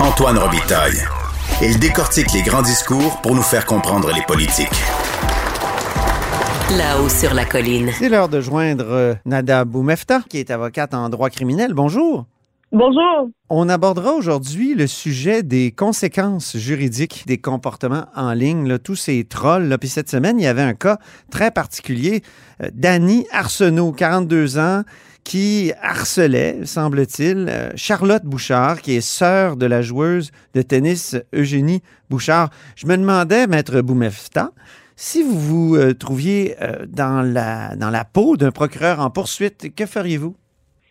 Antoine Robitaille. Il décortique les grands discours pour nous faire comprendre les politiques. Là-haut sur la colline. C'est l'heure de joindre euh, Nada Boumefta, qui est avocate en droit criminel. Bonjour. Bonjour. On abordera aujourd'hui le sujet des conséquences juridiques des comportements en ligne, là, tous ces trolls. Là. Puis cette semaine, il y avait un cas très particulier. Euh, Danny Arsenault, 42 ans, qui harcelait, semble-t-il, euh, Charlotte Bouchard, qui est sœur de la joueuse de tennis Eugénie Bouchard. Je me demandais, maître Boumefta, si vous vous euh, trouviez euh, dans, la, dans la peau d'un procureur en poursuite, que feriez-vous?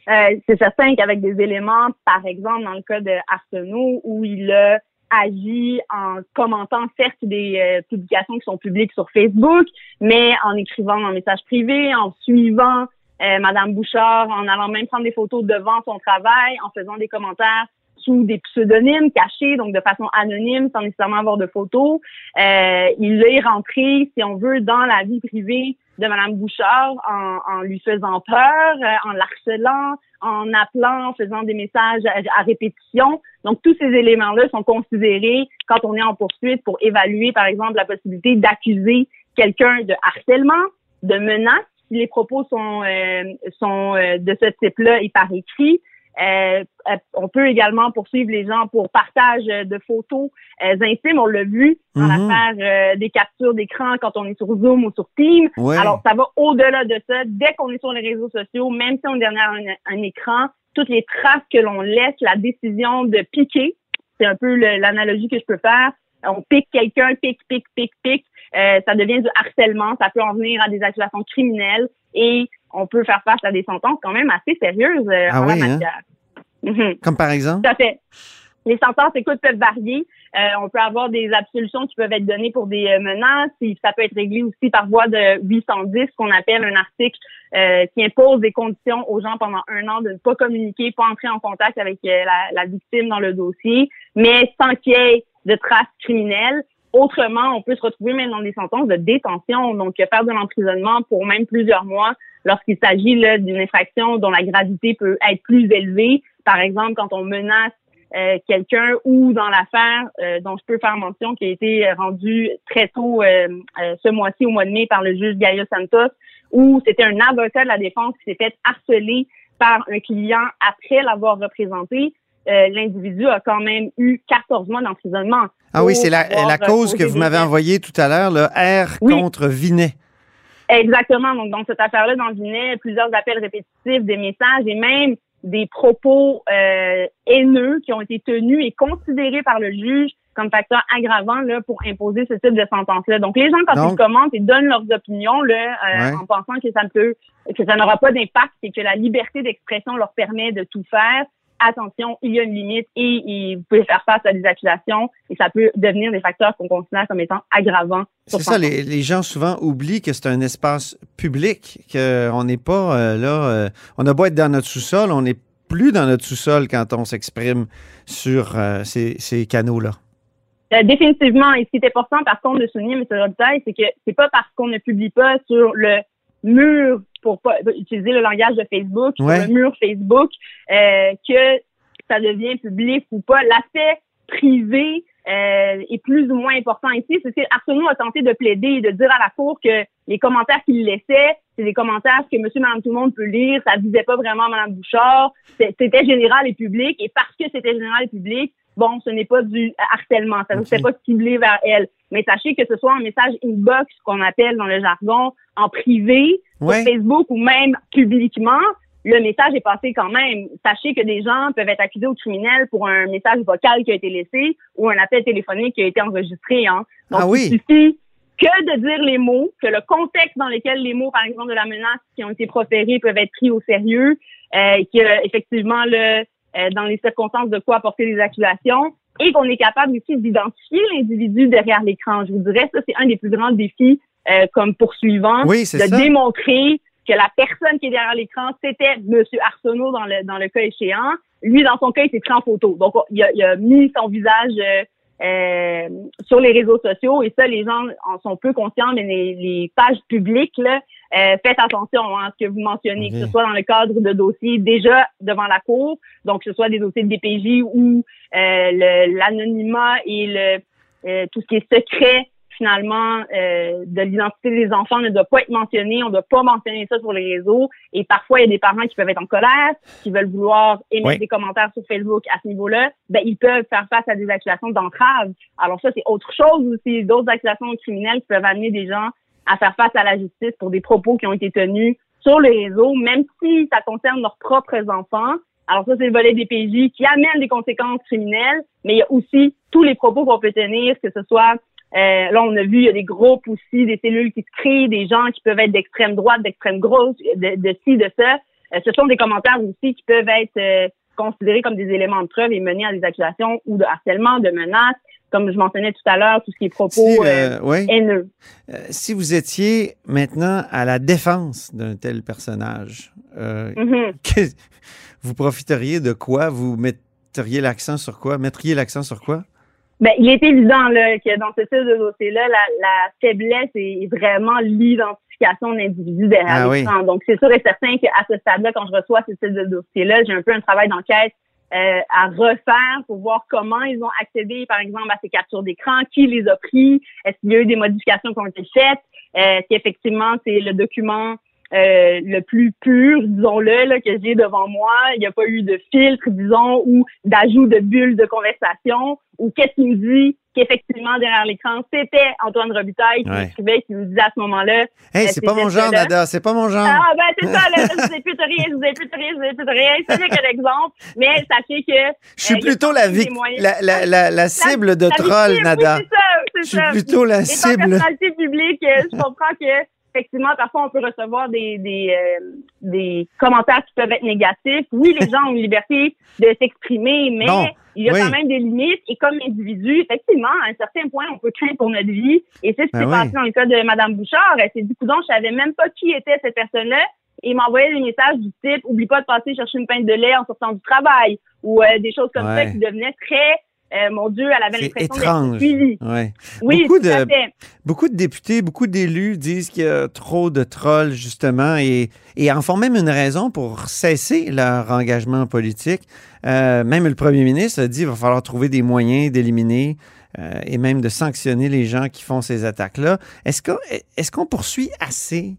C'est certain qu'avec des éléments, par exemple, dans le cas de Arsenault, où il a agi en commentant certes des publications qui sont publiques sur Facebook, mais en écrivant un message privé, en suivant euh, Madame Bouchard, en allant même prendre des photos devant son travail, en faisant des commentaires sous des pseudonymes cachés, donc de façon anonyme, sans nécessairement avoir de photos. Euh, il est rentré, si on veut, dans la vie privée de Madame Bouchard en, en lui faisant peur, euh, en l'harcelant, en appelant, en faisant des messages à, à répétition. Donc, tous ces éléments-là sont considérés quand on est en poursuite pour évaluer, par exemple, la possibilité d'accuser quelqu'un de harcèlement, de menace, si les propos sont, euh, sont euh, de ce type-là et par écrit, euh, on peut également poursuivre les gens pour partage de photos euh, intimes. On l'a vu dans Mhm. l'affaire des captures d'écran quand on est sur Zoom ou sur Teams. Ouais. Alors, ça va au-delà de ça. Dès qu'on est sur les réseaux sociaux, même si on est derrière un, un écran, toutes les traces que l'on laisse, la décision de piquer, c'est un peu l'analogie que je peux faire. On pique quelqu'un, pique, pique, pique, pique. Euh, ça devient du harcèlement. Ça peut en venir à des accusations criminelles et on peut faire face à des sentences quand même assez sérieuses euh, Ah en oui, la hein? matière. Mhm. Comme par exemple? Tout à fait. Les sentences, écoute, peuvent varier. Euh, on peut avoir des absolutions qui peuvent être données pour des menaces. Et ça peut être réglé aussi par voie de 810, qu'on appelle un article qui impose des conditions aux gens pendant un an de ne pas communiquer, pas entrer en contact avec la, la victime dans le dossier, mais sans qu'il y ait de traces criminelles. Autrement, on peut se retrouver même dans des sentences de détention, donc euh, faire de l'emprisonnement pour même plusieurs mois lorsqu'il s'agit d'une infraction dont la gravité peut être plus élevée. Par exemple, quand on menace euh, quelqu'un ou dans l'affaire euh, dont je peux faire mention qui a été rendue très tôt euh, euh, ce mois-ci au mois de mai par le juge Gaio Santos où c'était un avocat de la défense qui s'est fait harceler par un client après l'avoir représenté. Euh, L'individu a quand même eu 14 mois d'emprisonnement. Ah oui, c'est la, la euh, cause que vous m'avez envoyée tout à l'heure, le R Oui. contre Vinet. Exactement. Donc, dans cette affaire-là, dans Vinet, plusieurs appels répétitifs, des messages et même des propos euh, haineux qui ont été tenus et considérés par le juge comme facteur aggravant là, pour imposer ce type de sentence-là. Donc, les gens, quand Donc- ils commentent et donnent leurs opinions là, euh, Ouais. en pensant que ça ne peut, que ça n'aura pas d'impact et que la liberté d'expression leur permet de tout faire, attention, il y a une limite et, et vous pouvez faire face à des accusations et ça peut devenir des facteurs qu'on considère comme étant aggravants. C'est ça, les, les gens souvent oublient que c'est un espace public, qu'on n'est pas euh, là. euh, on a beau être dans notre sous-sol, on n'est plus dans notre sous-sol quand on s'exprime sur euh, ces, ces canaux-là. Euh, définitivement. Et ce qui est important, par contre, de souligner, M. Robitaille, c'est que c'est pas parce qu'on ne publie pas sur le mur, pour pas utiliser le langage de Facebook, Ouais. sur le mur Facebook, euh, que ça devient public ou pas. L'aspect privé euh, est plus ou moins important ici. C'est que Arsenault a tenté de plaider et de dire à la Cour que les commentaires qu'il laissait, c'est des commentaires que monsieur, madame, tout le monde peut lire. Ça visait pas vraiment madame Bouchard. C'était général et public. Et parce que c'était général et public, bon, ce n'est pas du harcèlement. Ça ne Ok. s'est pas ciblé vers elle. Mais sachez que ce soit un message inbox, qu'on appelle dans le jargon, en privé, Ouais. sur Facebook ou même publiquement, le message est passé quand même. Sachez que des gens peuvent être accusés au criminel pour un message vocal qui a été laissé ou un appel téléphonique qui a été enregistré. Hein. Donc, Ah oui. il suffit que de dire les mots, que le contexte dans lequel les mots, par exemple, de la menace qui ont été proférés peuvent être pris au sérieux, euh, que effectivement le euh, dans les circonstances de quoi apporter des accusations et qu'on est capable aussi d'identifier l'individu derrière l'écran. Je vous dirais, ça, c'est un des plus grands défis euh, comme poursuivant, Oui, de c'est ça. démontrer que la personne qui est derrière l'écran, c'était Monsieur Arsenault dans le, dans le cas échéant. Lui, dans son cas, il s'est pris en photo. Donc, il a, il a mis son visage euh, euh, sur les réseaux sociaux et ça, les gens en sont peu conscients, mais les, les pages publiques, là, euh, faites attention hein, à ce que vous mentionnez, que ce soit dans le cadre de dossiers déjà devant la Cour, donc que ce soit des dossiers de DPJ ou euh, le- l'anonymat et le euh, tout ce qui est secret finalement euh, de l'identité des enfants ne doit pas être mentionné, on ne doit pas mentionner ça sur les réseaux et parfois il y a des parents qui peuvent être en colère, qui veulent vouloir émettre Oui. des commentaires sur Facebook à ce niveau-là, ben ils peuvent faire face à des accusations d'entrave. Alors ça c'est autre chose aussi, d'autres accusations criminelles qui peuvent amener des gens à faire face à la justice pour des propos qui ont été tenus sur les réseaux, même si ça concerne leurs propres enfants. Alors ça, c'est le volet des PJ qui amène des conséquences criminelles, mais il y a aussi tous les propos qu'on peut tenir, que ce soit, euh, là on a vu, il y a des groupes aussi, des cellules qui se créent, des gens qui peuvent être d'extrême droite, d'extrême gauche, de, ci, de ça. Euh, ce sont des commentaires aussi qui peuvent être euh, considérés comme des éléments de preuve et mener à des accusations ou de harcèlement, de menaces, comme je mentionnais tout à l'heure, tout ce qui est propos Si, euh, euh, oui. haineux. Euh, si vous étiez maintenant à la défense d'un tel personnage, Mhm. que- vous profiteriez de quoi? Vous mettriez l'accent sur quoi? Mettriez l'accent sur quoi? Ben, il est évident là, que dans ce type de dossier-là, la, la faiblesse est vraiment l'identification d'individus derrière Ah oui. Donc, c'est sûr et certain qu'à ce stade-là, quand je reçois ce type de dossier-là, j'ai un peu un travail d'enquête euh, à refaire pour voir comment ils ont accédé, par exemple, à ces captures d'écran, qui les a pris, est-ce qu'il y a eu des modifications qui ont été faites, euh, si effectivement c'est le document euh, le plus pur, disons-le, là, que j'ai devant moi. Il n'y a pas eu de filtre, disons, ou d'ajout de bulles de conversation, ou qu'est-ce qui me dit qu'effectivement, derrière l'écran, c'était Antoine Robitaille qui Ouais. m'écrivait, qui me disait à ce moment-là, Hey, Euh, c'est pas mon genre. Nada, c'est pas mon genre. ah, ben, c'est ça, là, je vous ai plus de rien, je vous ai plus de rien, je vous ai plus de rien. C'est exemple. Mais sachez que. Je suis euh, plutôt la, vic- la, la, la, la cible de troll, Nada. Oui, c'est ça, Je c'est suis ça. plutôt la cible. personnalité publique, je comprends que effectivement, parfois, on peut recevoir des, des, euh, des commentaires qui peuvent être négatifs. Oui, les gens ont une liberté de s'exprimer, mais Bon, il y a oui. quand même des limites. Et comme individu, effectivement, à un certain point, on peut craindre pour notre vie. Et c'est ce qui Ben s'est oui. passé dans le cas de Mme Bouchard. Elle s'est dit, coudonc, je savais même pas qui était cette personne-là. Et il m'envoyait des messages du type, oublie pas de passer chercher une pinte de lait en sortant du travail. Ou euh, des choses comme Ouais. ça qui devenaient très, euh, mon Dieu, elle avait l'impression d'être étrange. suivie. Ouais. Oui, Beaucoup tout à de- fait. Beaucoup de députés, beaucoup d'élus disent qu'il y a trop de trolls, justement, et, et en font même une raison pour cesser leur engagement politique. Euh, même le premier ministre a dit qu'il va falloir trouver des moyens d'éliminer euh, et même de sanctionner les gens qui font ces attaques-là. Est-ce qu'on est qu'on poursuit assez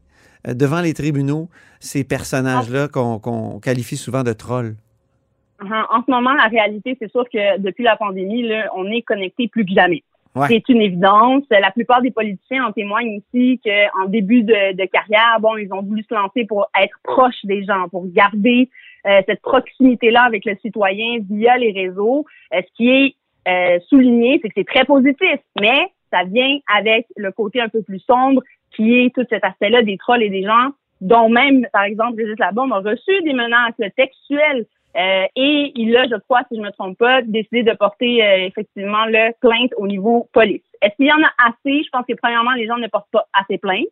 devant les tribunaux ces personnages-là qu'on qu'on qualifie souvent de trolls? En en ce moment, la réalité, c'est sûr que depuis la pandémie, là, on est connecté plus que jamais. Ouais. C'est une évidence. La plupart des politiciens en témoignent aussi qu'en début de, de carrière, bon, ils ont voulu se lancer pour être proches des gens, pour garder euh, cette proximité-là avec le citoyen via les réseaux. Euh, ce qui est euh, souligné, c'est que c'est très positif, mais ça vient avec le côté un peu plus sombre qui est tout cet aspect-là des trolls et des gens dont même, par exemple, Régis Labombe a reçu des menaces textuelles euh, et il a, je crois, si je me trompe pas, décidé de porter euh, effectivement le plainte au niveau police. Est-ce qu'il y en a assez? Je pense que premièrement, les gens ne portent pas assez plainte.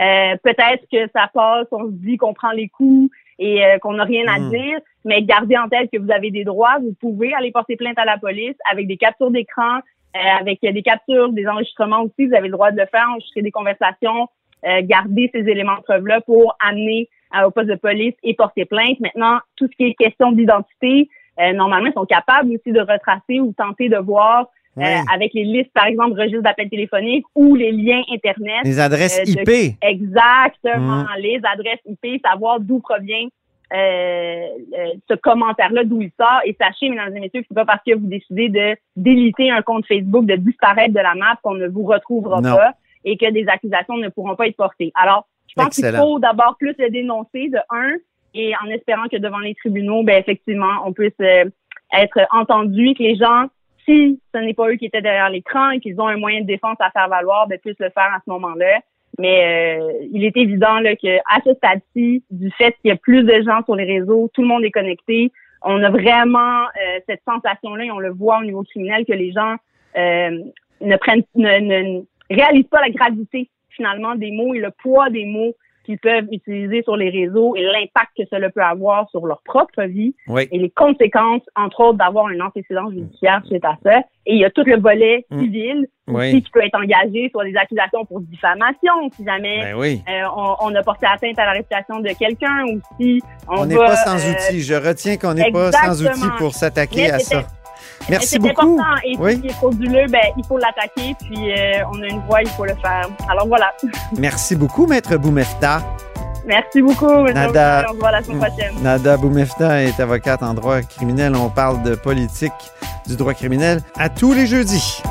Euh, Peut-être que ça passe, on se dit qu'on prend les coups et euh, qu'on n'a rien à Mm. dire, mais gardez en tête que vous avez des droits, vous pouvez aller porter plainte à la police avec des captures d'écran, euh, avec des captures, des enregistrements aussi, vous avez le droit de le faire, enregistrer des conversations, euh, garder ces éléments de preuve-là pour amener euh, au poste de police et porter plainte. Maintenant, tout ce qui est question d'identité, euh, normalement, ils sont capables aussi de retracer ou tenter de voir euh, avec les listes, par exemple, registres d'appels téléphoniques ou les liens Internet. Les adresses euh, de- IP. Exactement, Mm. les adresses IP, savoir d'où provient euh, euh, ce commentaire-là, d'où il sort. Et sachez, mesdames et messieurs, que c'est pas parce que vous décidez de déliter un compte Facebook, de disparaître de la map qu'on ne vous retrouvera Non. pas et que des accusations ne pourront pas être portées. Alors, je pense qu'il faut d'abord plus le dénoncer de un et en espérant que devant les tribunaux, ben effectivement, on puisse euh, être entendu, que les gens, si ce n'est pas eux qui étaient derrière l'écran et qu'ils ont un moyen de défense à faire valoir, ben puissent le faire à ce moment-là. Mais euh, il est évident là, que à ce stade-ci, du fait qu'il y a plus de gens sur les réseaux, tout le monde est connecté, on a vraiment euh, cette sensation-là et on le voit au niveau criminel que les gens euh, ne prennent, ne, ne réalisent pas la gravité finalement des mots et le poids des mots qu'ils peuvent utiliser sur les réseaux et l'impact que cela peut avoir sur leur propre vie Oui. et les conséquences, entre autres, d'avoir un antécédent judiciaire suite à ça. Et il y a tout le volet Mm. civil Oui. aussi qui peut être engagé sur des accusations pour diffamation si jamais Ben oui. euh, on, on a porté atteinte à la réputation de quelqu'un ou si on, On n'est pas sans euh, outils. Je retiens qu'on n'est pas sans outils pour s'attaquer à ça. Merci c'est beaucoup. important et Oui. ce qui est frauduleux, ben, il faut l'attaquer, puis euh, on a une voix, il faut le faire. Alors voilà. Merci beaucoup, Maître Boumefta. Merci beaucoup. M. Nada. On se voit la semaine prochaine. Nada Boumefta est avocate en droit criminel. On parle de politique du droit criminel à tous les jeudis.